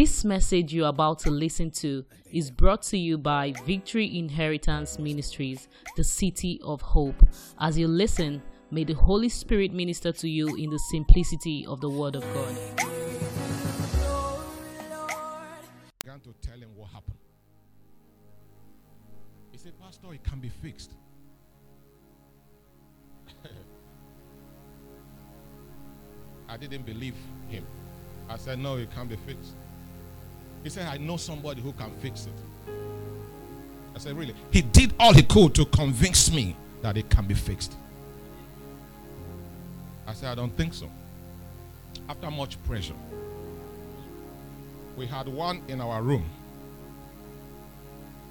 This message you're about to listen to is brought to you by Victory Inheritance Ministries, the City of Hope. As you listen, may the Holy Spirit minister to you in the simplicity of the Word of God. began to tell him what happened. He said, Pastor, it can be fixed. I didn't believe him. I said, No, it can't be fixed. He said, I know somebody who can fix it. I said, Really? He did all he could to convince me that it can be fixed. I said, I don't think so. After much pressure, we had one in our room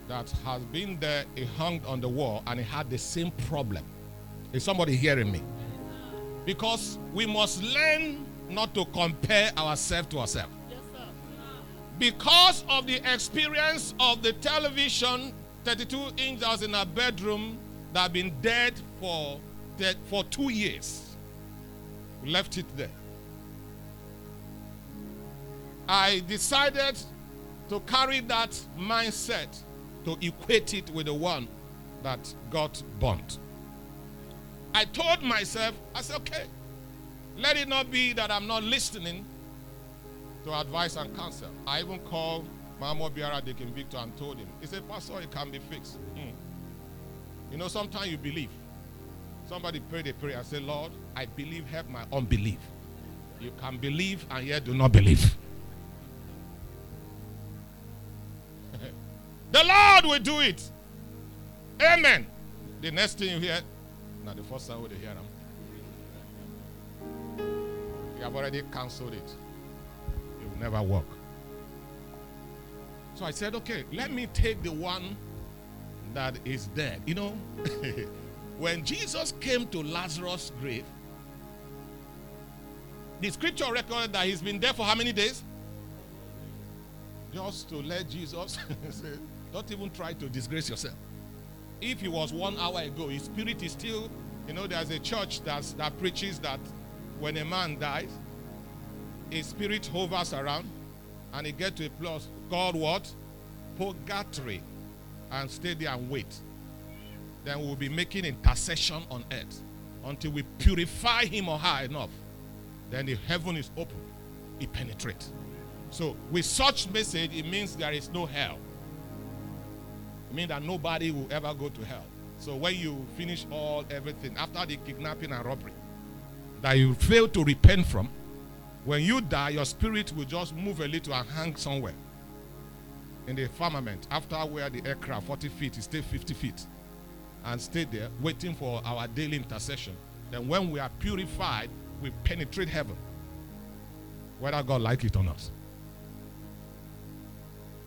that has been there, it hung on the wall, and it had the same problem. Is somebody hearing me? Because we must learn not to compare ourselves to ourselves. Because of the experience of the television 32 inch that was in our bedroom that had been dead for, dead for two years, we left it there. I decided to carry that mindset to equate it with the one that got burnt. I told myself, I said, okay, let it not be that I'm not listening to advice and counsel. I even called Mahmoud Biara Deacon Victor and told him, he said, Pastor, it can be fixed. Hmm. You know, sometimes you believe. Somebody prayed a prayer and said, Lord, I believe, help my unbelief. You can believe and yet do not believe. the Lord will do it. Amen. The next thing you hear, now the first time you hear them. You have already cancelled it. Never work. So I said, okay, let me take the one that is dead. You know, when Jesus came to Lazarus' grave, the scripture recorded that he's been there for how many days? Just to let Jesus say, don't even try to disgrace yourself. If he was one hour ago, his spirit is still, you know, there's a church that's, that preaches that when a man dies, his spirit hovers around and he get to a place called what? Purgatory. And stay there and wait. Then we'll be making intercession on earth until we purify him or her enough. Then the heaven is open. It penetrates. So with such message, it means there is no hell. It means that nobody will ever go to hell. So when you finish all everything after the kidnapping and robbery that you fail to repent from, when you die, your spirit will just move a little and hang somewhere in the firmament after where the aircraft 40 feet is stay 50 feet and stay there waiting for our daily intercession. Then when we are purified, we penetrate heaven. Whether God like it or not.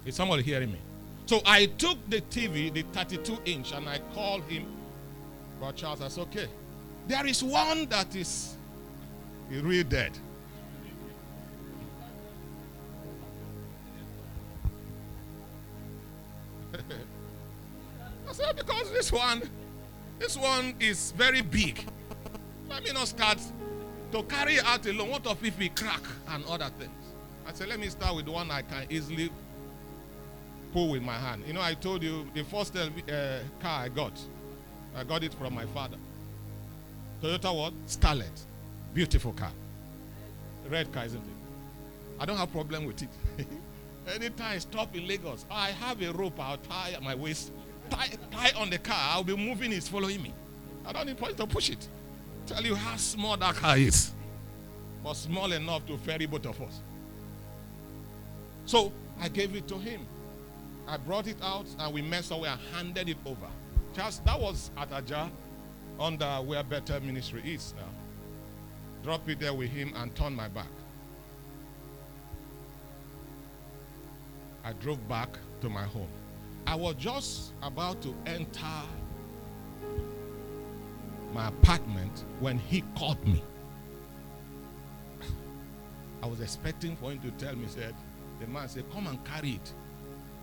Is somebody hearing me? So I took the TV, the 32 inch, and I called him. Brother Charles, said, okay. There is one that is really dead. Because this one, this one is very big. Let me not start to carry out alone. What of if we crack and other things? I said, let me start with one I can easily pull with my hand. You know, I told you the first uh, car I got, I got it from my father. Toyota what? Starlet. Beautiful car. Red car, isn't it? I don't have problem with it. Anytime I stop in Lagos, I have a rope I'll tie at my waist, tie, tie on the car. I'll be moving, it's following me. I don't need to push it. Tell you how small that car is. But small enough to ferry both of us. So I gave it to him. I brought it out and we met somewhere and handed it over. Just that was at Aja under where Better Ministry is now. Drop it there with him and turn my back. I drove back to my home. I was just about to enter my apartment when he called me. I was expecting for him to tell me, said, the man said, Come and carry it.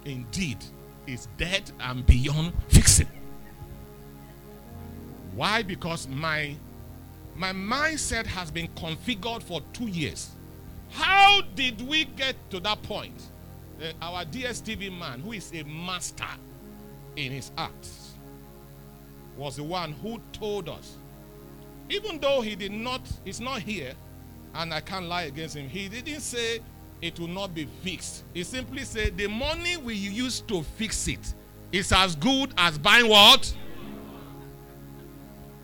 Indeed, it's dead and beyond fixing. Why? Because my my mindset has been configured for two years How did we get to that point? Uh, our DSTV man, who is a master in his acts, was the one who told us, even though he did not, he's not here, and I can't lie against him, he didn't say it will not be fixed. He simply said the money we use to fix it is as good as buying what?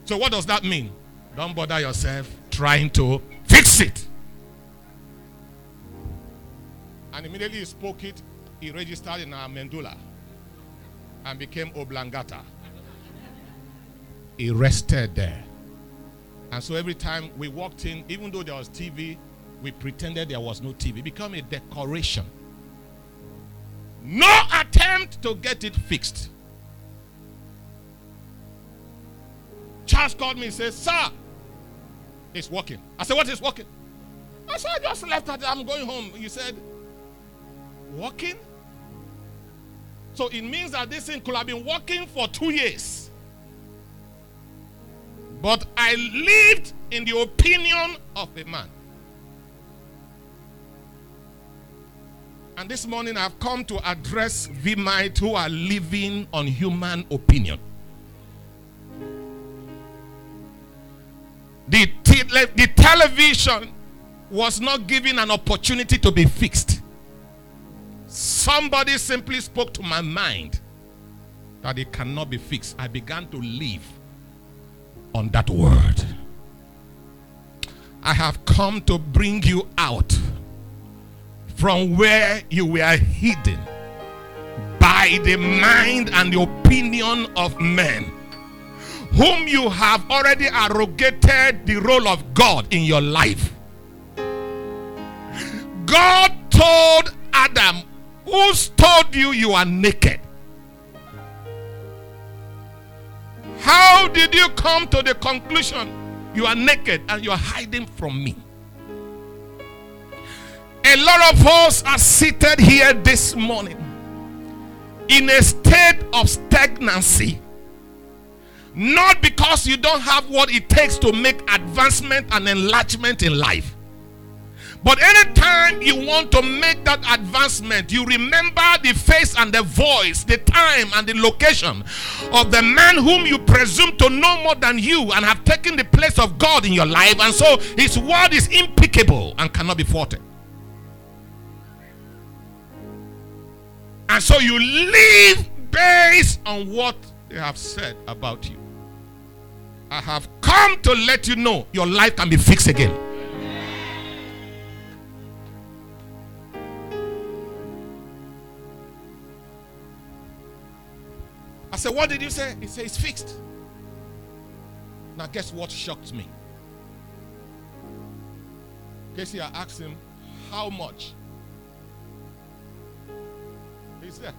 So, what does that mean? Don't bother yourself trying to fix it. And immediately he spoke it, he registered in our Medulla and became Oblongata. He rested there. And so every time we walked in, even though there was TV, we pretended there was no TV. It became a decoration. No attempt to get it fixed. Charles called me and said, Sir, it's working. I said, What is working? I said, I just left. I'm going home. You said, Working? So it means that this thing could have been working for two years. But I lived in the opinion of a man. And this morning I've come to address Vimite who are living on human opinion. The, te- the television was not given an opportunity to be fixed. Somebody simply spoke to my mind that it cannot be fixed. I began to live on that word. I have come to bring you out from where you were hidden by the mind and the opinion of men, whom you have already arrogated the role of God in your life. God told Adam, Who's told you you are naked? How did you come to the conclusion you are naked and you are hiding from me? A lot of us are seated here this morning in a state of stagnancy. Not because you don't have what it takes to make advancement and enlargement in life. But anytime you want to make that advancement, you remember the face and the voice, the time and the location of the man whom you presume to know more than you and have taken the place of God in your life. And so his word is impeccable and cannot be faulted. And so you live based on what they have said about you. I have come to let you know your life can be fixed again. I said, What did you say? He said, It's fixed. Now, guess what shocked me? Casey, I asked him, How much? He said,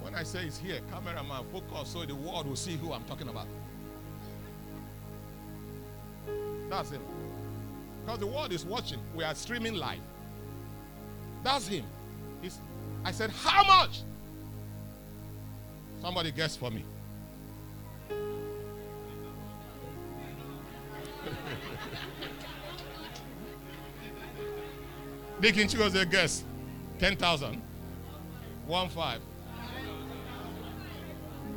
When I say it's here, cameraman, focus so the world will see who I'm talking about. That's him. Because the world is watching. We are streaming live. That's him. He's, I said, How much? Somebody guess for me. Deacon chose a guess. 10,000. 1 5.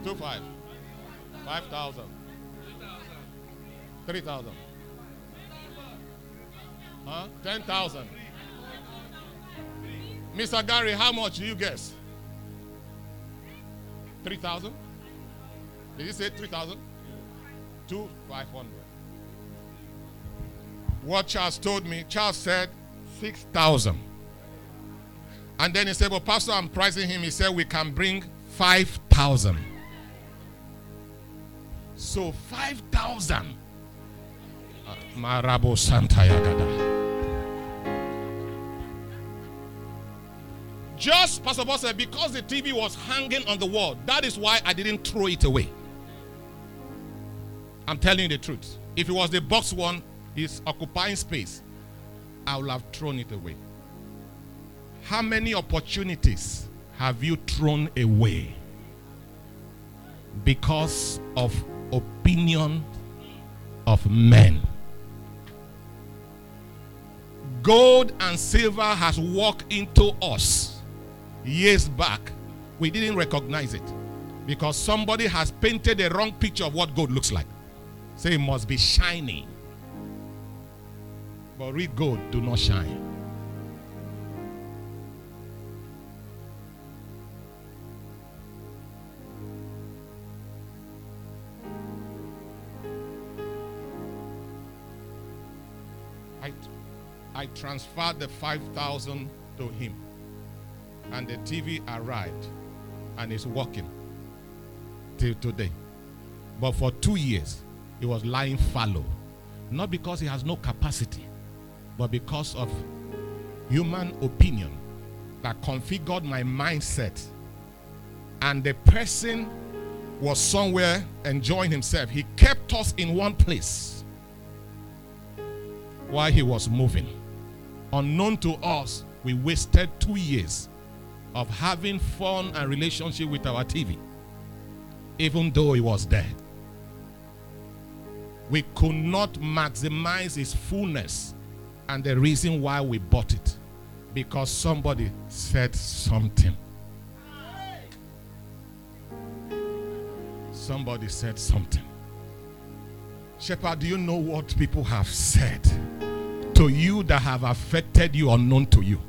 2 5. 5,000. 3,000. Huh? 10,000. Mr. Gary, how much do you guess? 3,000? Did he say 3,000? Two, 500. What Charles told me, Charles said 6,000. And then he said, Well, Pastor, I'm pricing him. He said, We can bring 5,000. So 5,000. Uh, Marabo Santa Yagada. Just, Pastor Paul said, because the TV was hanging on the wall, that is why I didn't throw it away. I'm telling you the truth. If it was the box one, it's occupying space, I would have thrown it away. How many opportunities have you thrown away because of opinion of men? Gold and silver has walked into us years back. We didn't recognize it because somebody has painted a wrong picture of what gold looks like. Say it must be shiny. But read gold, do not shine. I, I transferred the 5,000 to him. And the TV arrived and is working till today. But for two years, he was lying fallow. Not because he has no capacity, but because of human opinion that configured my mindset. And the person was somewhere enjoying himself. He kept us in one place while he was moving. Unknown to us, we wasted two years of having fun and relationship with our TV, even though he was there. We could not maximize its fullness and the reason why we bought it because somebody said something. Somebody said something. Shepherd, do you know what people have said to you that have affected you unknown to you?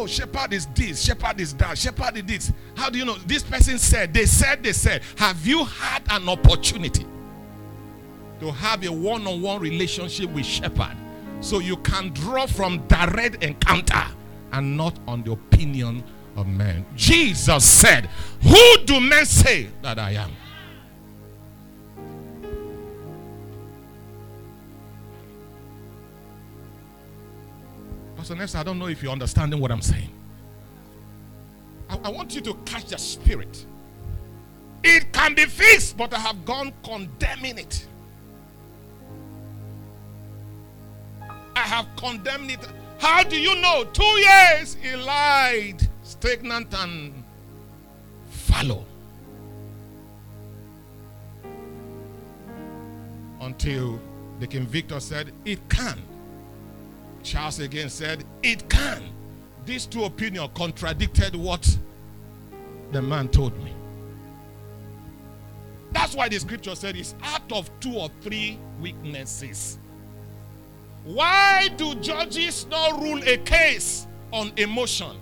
Oh, shepherd is this, shepherd is that, shepherd is this. How do you know? This person said, they said, they said. Have you had an opportunity to have a one on one relationship with shepherd so you can draw from direct encounter and not on the opinion of men? Jesus said, Who do men say that I am? Pastor Ness, I don't know if you're understanding what I'm saying. I, I want you to catch the spirit. It can be fixed, but I have gone condemning it. I have condemned it. How do you know? Two years he lied, stagnant and fallow. Until Deacon Victor said, It can. Charles again said, It can. These two opinions contradicted what the man told me. That's why the scripture said it's out of two or three weaknesses. Why do judges not rule a case on emotion?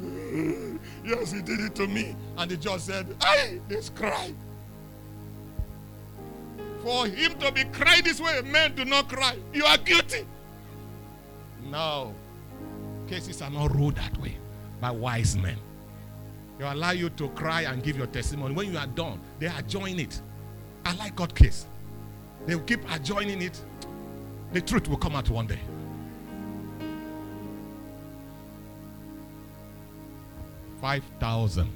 yes, he did it to me. And the judge said, Hey, this cry. For him to be cried this way, men do not cry. You are guilty. No. Cases are not ruled that way by wise men. They allow you to cry and give your testimony. When you are done, they adjoin it. I like God case. They will keep adjoining it. The truth will come out one day. Five thousand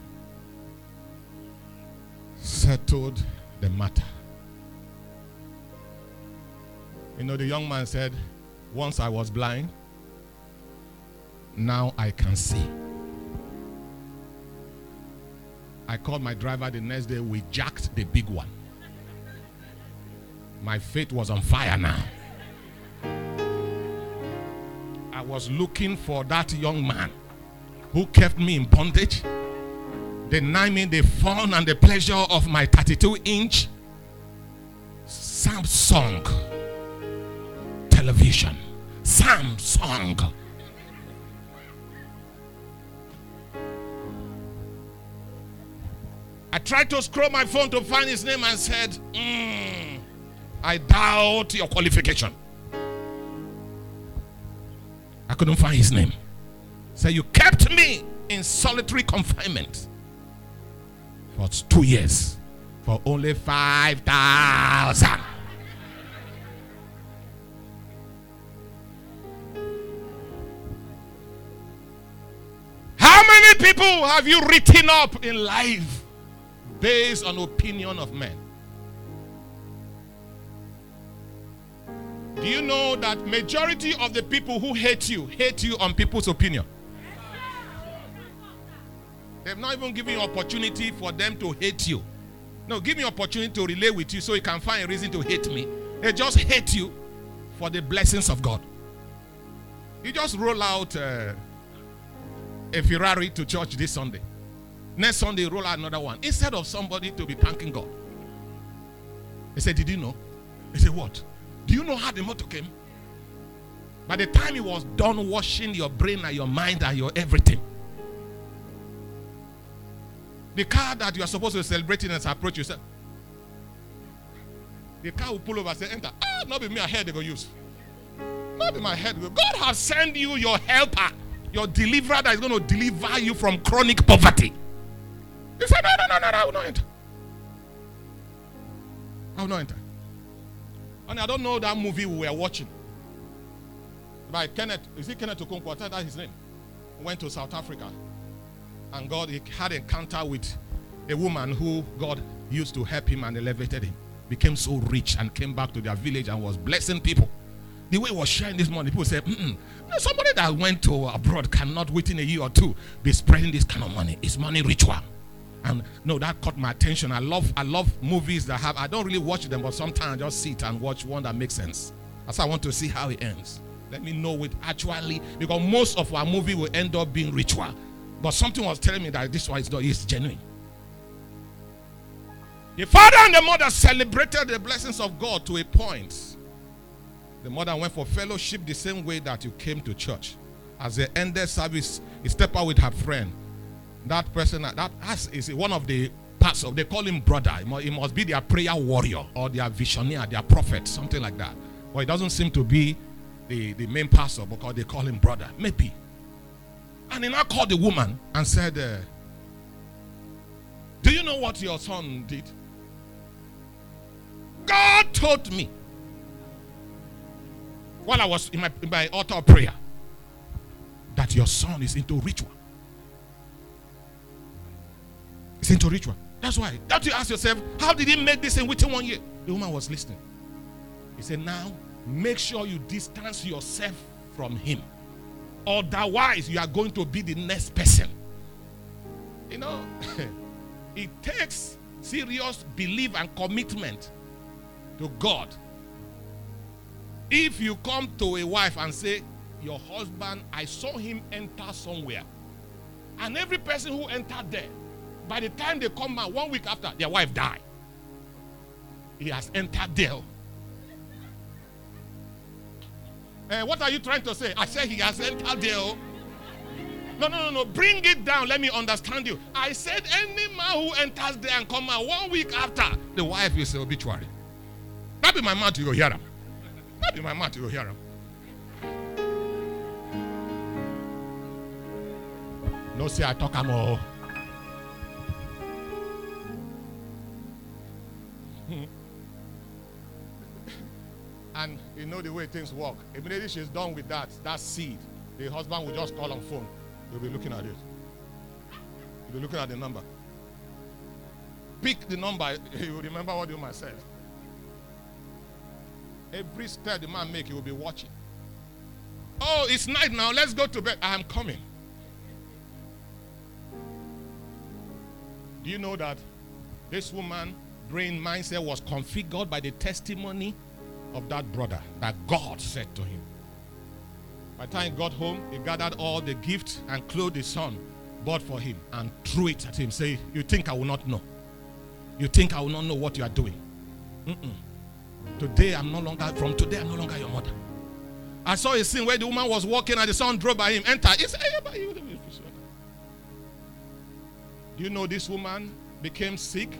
settled the matter. You know, the young man said, Once I was blind, now I can see. I called my driver the next day. We jacked the big one. My faith was on fire now. I was looking for that young man who kept me in bondage, denied me the fun and the pleasure of my 32 inch Samsung television. Samsung. Tried to scroll my phone to find his name and said, mm, I doubt your qualification. I couldn't find his name. So you kept me in solitary confinement for two years for only 5,000. How many people have you written up in life based on opinion of men? Do you know that majority of the people who hate you hate you on people's opinion? They've not even given you opportunity for them to hate you. No, give me opportunity to relate with you so you can find a reason to hate me. They just hate you for the blessings of God. You just roll out uh, a Ferrari to church this Sunday. Next Sunday, roll out another one. Instead of somebody to be thanking God. He said, Did you know? He said, What? Do you know how the motor came? By the time he was done washing your brain and your mind and your everything, the car that you are supposed to be celebrating and approach yourself, the car will pull over and say, Enter. Ah, not be me, head they go use. Not be my head. God has sent you your helper, your deliverer that is going to deliver you from chronic poverty. He said, No, no, no, no, I will not enter. I will not enter. And I don't know that movie we were watching. By Kenneth, is it Kenneth Okonkwo? That's his name. Went to South Africa. And God he had encounter with a woman who God used to help him and elevated him. Became so rich and came back to their village and was blessing people. The way he was sharing this money, people said, Mm-mm. somebody that went to abroad cannot within a year or two be spreading this kind of money. It's money ritual. And no, that caught my attention. I love I love movies that have I don't really watch them, but sometimes I just sit and watch one that makes sense. As I want to see how it ends. Let me know it actually because most of our movie will end up being ritual. But something was telling me that this one is not is genuine. The father and the mother celebrated the blessings of God to a point. The mother went for fellowship the same way that you came to church. As they ended service, he stepped out with her friend that person that has, is one of the parts of they call him brother. He must, he must be their prayer warrior or their visionary their prophet something like that. But it doesn't seem to be the, the main pastor because they call him brother. Maybe. And he now called the woman and said uh, do you know what your son did? God told me while i was in my, in my altar prayer that your son is into ritual it's into ritual. That's why. Don't you ask yourself, how did he make this in within one year? The woman was listening. He said, Now make sure you distance yourself from him. Otherwise, you are going to be the next person. You know, it takes serious belief and commitment to God. If you come to a wife and say, Your husband, I saw him enter somewhere, and every person who entered there by the time they come out, one week after, their wife died. He has entered there. Uh, what are you trying to say? I said he has entered there. No, no, no, no. Bring it down. Let me understand you. I said any man who enters there and come out one week after, the wife is obituary. That be my mouth, you go hear him. That be my mouth, you go hear him. No, say I talk am all. You know the way things work. Immediately she's done with that, that seed, the husband will just call on phone. He'll be looking at it. He'll be looking at the number. Pick the number, he will remember what you woman said. Every step the man make, he will be watching. Oh, it's night now. Let's go to bed. I am coming. Do you know that this woman brain mindset was configured by the testimony of that brother that God said to him. By the time he got home, he gathered all the gifts and clothed his son, bought for him, and threw it at him. Say, You think I will not know? You think I will not know what you are doing? Mm-mm. Today I'm no longer, from today I'm no longer your mother. I saw a scene where the woman was walking and the son drove by him. Enter. He said, hey, Do you know this woman became sick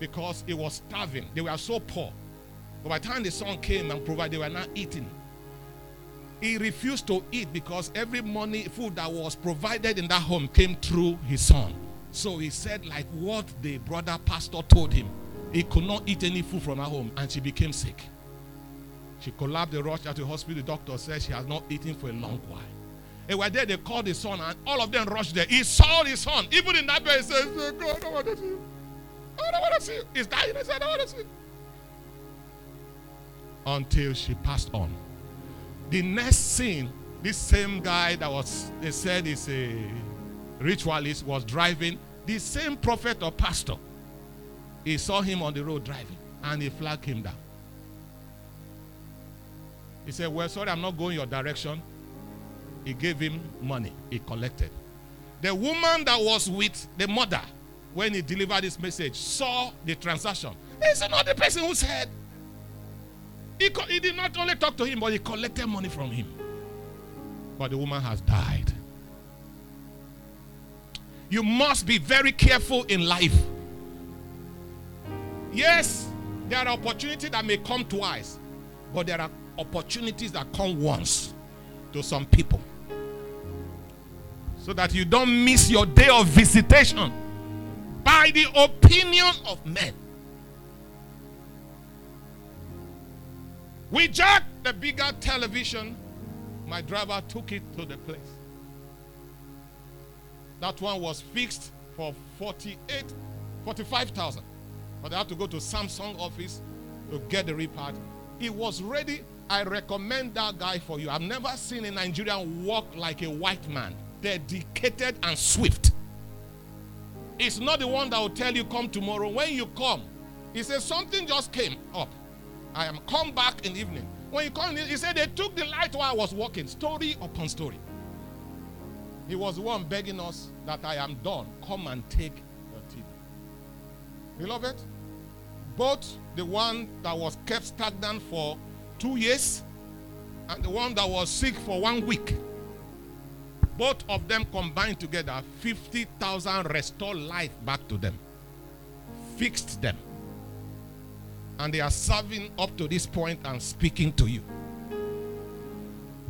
because he was starving? They were so poor. But by the time the son came and provided, they were not eating. He refused to eat because every money, food that was provided in that home came through his son. So he said, like what the brother pastor told him. He could not eat any food from her home and she became sick. She collapsed, they rushed at the hospital. The doctor said she has not eaten for a long while. And while there, they called his son, and all of them rushed there. He saw his son. Even in that bed, he says, God, I don't want to see you. I don't want to see you. He's dying. He said, I don't want to see you. Until she passed on. The next scene, this same guy that was, they said is a ritualist, was driving. The same prophet or pastor, he saw him on the road driving and he flagged him down. He said, Well, sorry, I'm not going your direction. He gave him money, he collected. The woman that was with the mother when he delivered this message saw the transaction. It's not the person who said. He, he did not only talk to him, but he collected money from him. But the woman has died. You must be very careful in life. Yes, there are opportunities that may come twice, but there are opportunities that come once to some people. So that you don't miss your day of visitation by the opinion of men. We jacked the bigger television. My driver took it to the place. That one was fixed for 48, 45,000. But I had to go to Samsung office to get the repart. It was ready. I recommend that guy for you. I've never seen a Nigerian walk like a white man, dedicated and swift. It's not the one that will tell you come tomorrow. When you come, he says something just came up. I am come back in evening. When you come, he said they took the light while I was walking. Story upon story. He was the one begging us that I am done. Come and take your TV. Beloved, both the one that was kept stagnant for two years and the one that was sick for one week, both of them combined together, 50,000 restored life back to them, fixed them. And they are serving up to this point and speaking to you.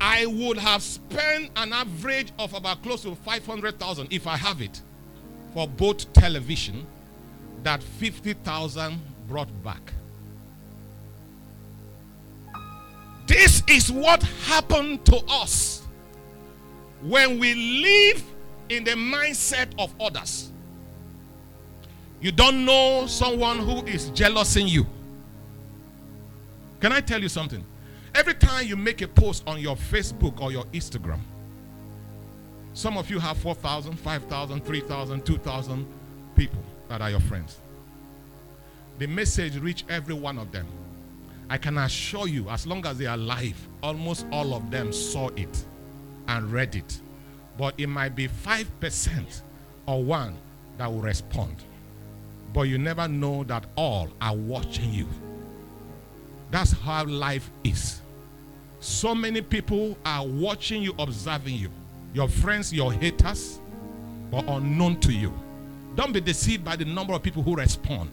I would have spent an average of about close to 500,000 if I have it for both television that 50,000 brought back. This is what happened to us when we live in the mindset of others. You don't know someone who is jealousing you. Can I tell you something? Every time you make a post on your Facebook or your Instagram, some of you have 4,000, 5,000, 3,000, 2,000 people that are your friends. The message reach every one of them. I can assure you, as long as they are alive, almost all of them saw it and read it. But it might be 5% or one that will respond. But you never know that all are watching you. That's how life is. So many people are watching you, observing you. Your friends, your haters, but unknown to you. Don't be deceived by the number of people who respond.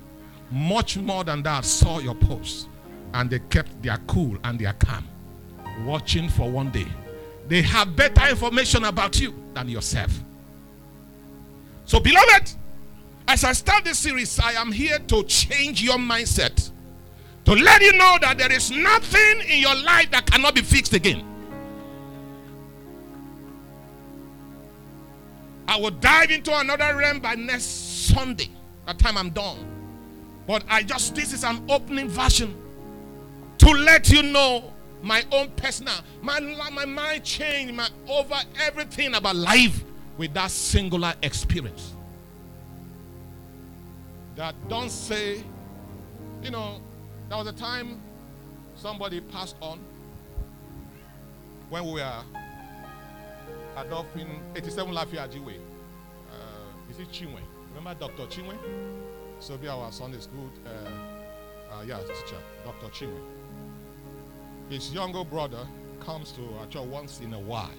Much more than that saw your post and they kept their cool and their calm, watching for one day. They have better information about you than yourself. So, beloved, as I start this series, I am here to change your mindset. To let you know that there is nothing in your life that cannot be fixed again. I will dive into another realm by next Sunday. That time I'm done. But I just, this is an opening version to let you know my own personal, my, my mind changed my, over everything about life with that singular experience. That don't say, you know, there was a time somebody passed on when we were adopting 87 Lafayette Way. Uh, is it Chinwe? Remember Dr. Chinwe? So be our Sunday school, uh, uh, yeah, teacher, Dr. Chinwe. His younger brother comes to our church once in a while.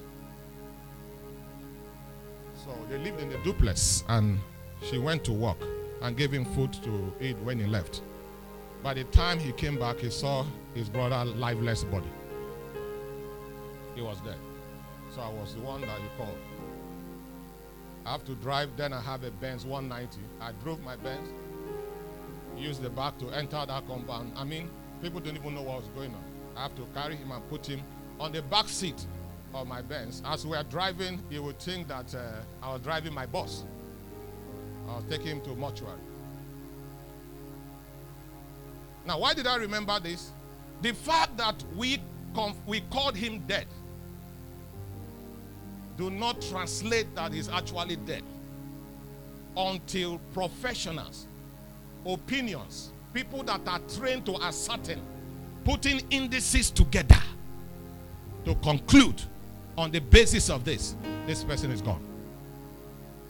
So they lived in the duplex, and she went to work and gave him food to eat when he left. By the time he came back, he saw his brother lifeless body. He was dead. So I was the one that he called. I have to drive, then I have a Benz 190. I drove my Benz, used the back to enter that compound. I mean, people don't even know what was going on. I have to carry him and put him on the back seat of my Benz. As we are driving, he would think that uh, I was driving my bus. I was taking him to mortuary. Now, why did I remember this? The fact that we, we called him dead do not translate that he's actually dead until professionals, opinions, people that are trained to ascertain, putting indices together to conclude on the basis of this, this person is gone.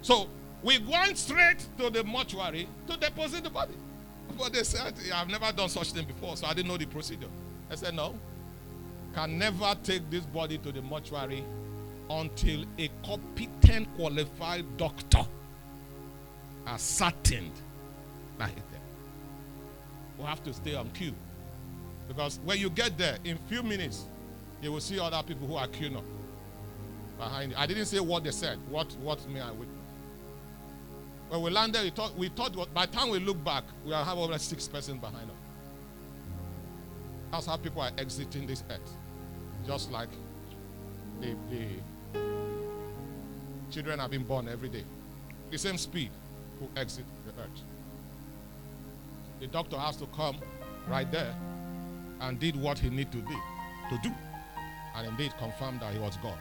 So we went straight to the mortuary to deposit the body. But they said, I've never done such thing before, so I didn't know the procedure. I said, No, can never take this body to the mortuary until a competent, qualified doctor ascertained that them. We'll have to stay on queue. Because when you get there, in few minutes, you will see other people who are queuing up behind you. I didn't say what they said. What what may I witness? When we landed, we thought, we thought by the time we look back, we will have over six persons behind us. That's how people are exiting this earth. Just like the, the children are being born every day. The same speed who exit the earth. The doctor has to come right there and did what he need to do to do. And indeed confirmed that he was gone.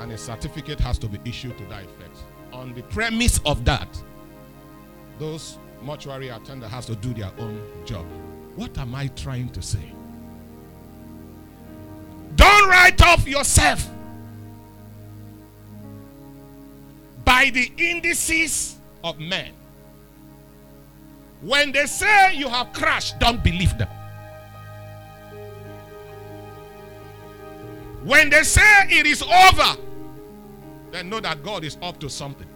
And a certificate has to be issued to that effect. On the premise of that, those mortuary attendants have to do their own job. What am I trying to say? Don't write off yourself by the indices of men. When they say you have crashed, don't believe them. When they say it is over, then know that God is up to something.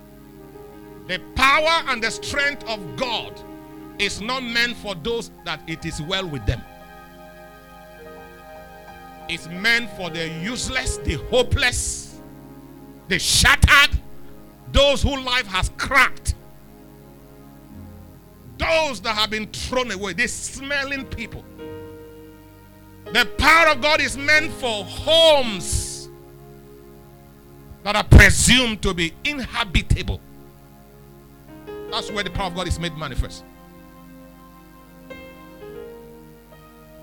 The power and the strength of God is not meant for those that it is well with them. It's meant for the useless, the hopeless, the shattered, those whose life has cracked, those that have been thrown away, the smelling people. The power of God is meant for homes that are presumed to be inhabitable. That's where the power of God is made manifest.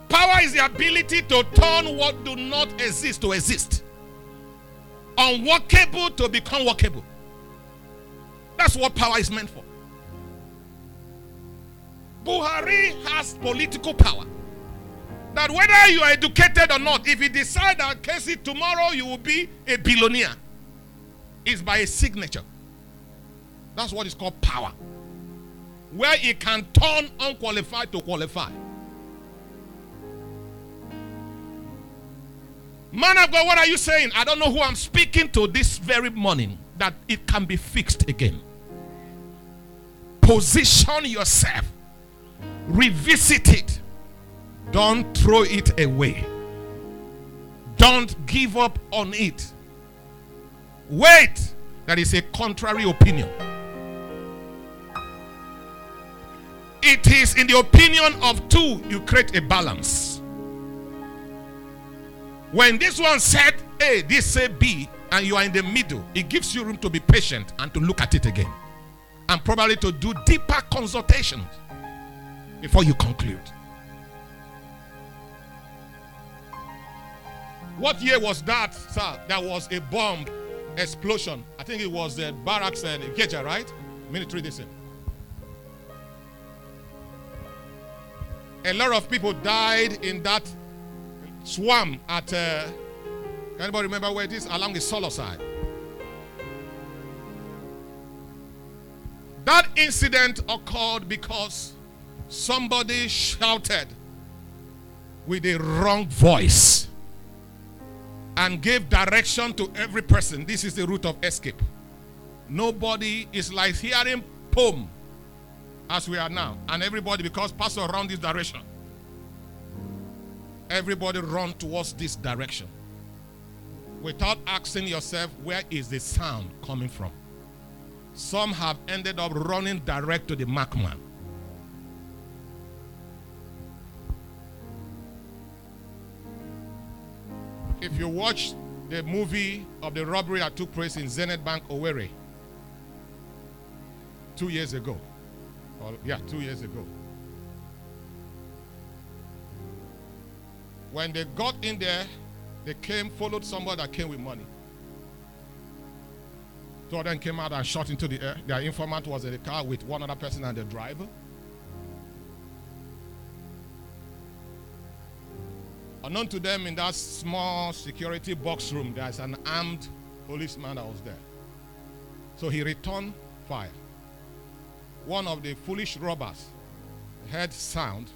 Power is the ability to turn what do not exist to exist. Unworkable to become workable. That's what power is meant for. Buhari has political power. That whether you are educated or not, if you decide that Casey tomorrow you will be a billionaire, is by a signature. That's what is called power. Where it can turn unqualified to qualify. Man of God, what are you saying? I don't know who I'm speaking to this very morning. That it can be fixed again. Position yourself. Revisit it. Don't throw it away. Don't give up on it. Wait. That is a contrary opinion. It is in the opinion of two you create a balance. When this one said A, this said B, and you are in the middle, it gives you room to be patient and to look at it again. And probably to do deeper consultations before you conclude. What year was that, sir? There was a bomb explosion. I think it was the barracks and Ikeja, right? Military district. A lot of people died in that swamp at. Uh, anybody remember where it is? Along the Isolo side. That incident occurred because somebody shouted with a wrong voice and gave direction to every person. This is the route of escape. Nobody is like hearing poem as we are now. And everybody, because pastor run this direction, everybody run towards this direction. Without asking yourself, where is the sound coming from? Some have ended up running direct to the markman. If you watch the movie of the robbery that took place in Zenith Bank, Owerri, two years ago, or yeah, two years ago, when they got in there, they came, followed somebody that came with money. Two of them came out and shot into the air. Their informant was in the car with one other person and the driver. Unknown to them, in that small security box room, there's an armed policeman that was there. So he returned fire. One of the foolish robbers heard sound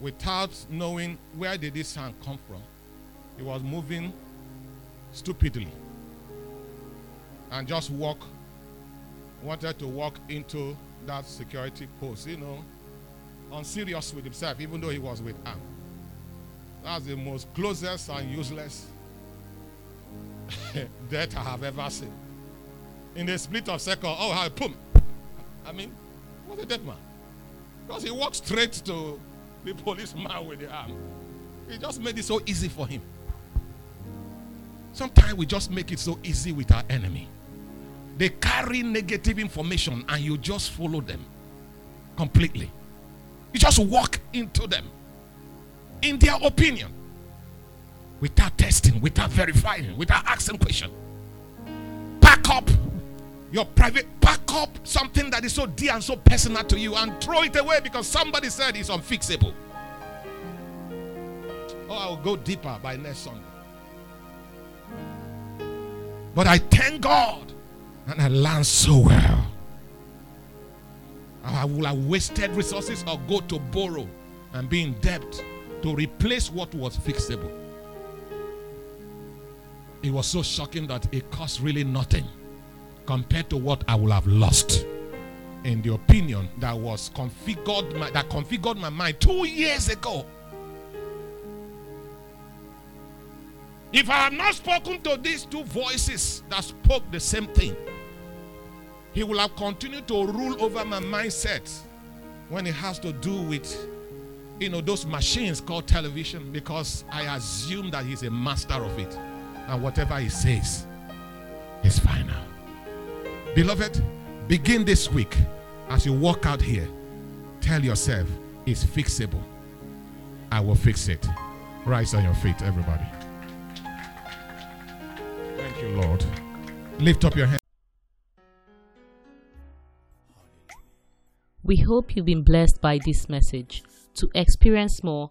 without knowing where did this sound come from. He was moving stupidly and just walk wanted to walk into that security post, you know, unserious with himself, even though he was with arm. That's the most closest and useless death I have ever seen. In the split of second, oh, how boom. I mean, what a dead man. Because he walked straight to the policeman with the arm. He just made it so easy for him. Sometimes we just make it so easy with our enemy. They carry negative information and you just follow them completely. You just walk into them in their opinion without testing, without verifying, without asking questions. Pack up your private, pack up something that is so dear and so personal to you and throw it away because somebody said it's unfixable. Oh, I'll go deeper by next Sunday. But I thank God and I learned so well. I will have wasted resources or go to borrow and be in debt to replace what was fixable. It was so shocking that it cost really nothing compared to what I would have lost in the opinion that was configured my, that configured my mind two years ago. If I had not spoken to these two voices that spoke the same thing, he will have continued to rule over my mindset when it has to do with you know those machines called television because I assume that he's a master of it and whatever he says is final. Beloved, begin this week as you walk out here. Tell yourself it's fixable. I will fix it. Rise on your feet, everybody. Thank you, Lord. Lift up your hand. We hope you've been blessed by this message. To experience more,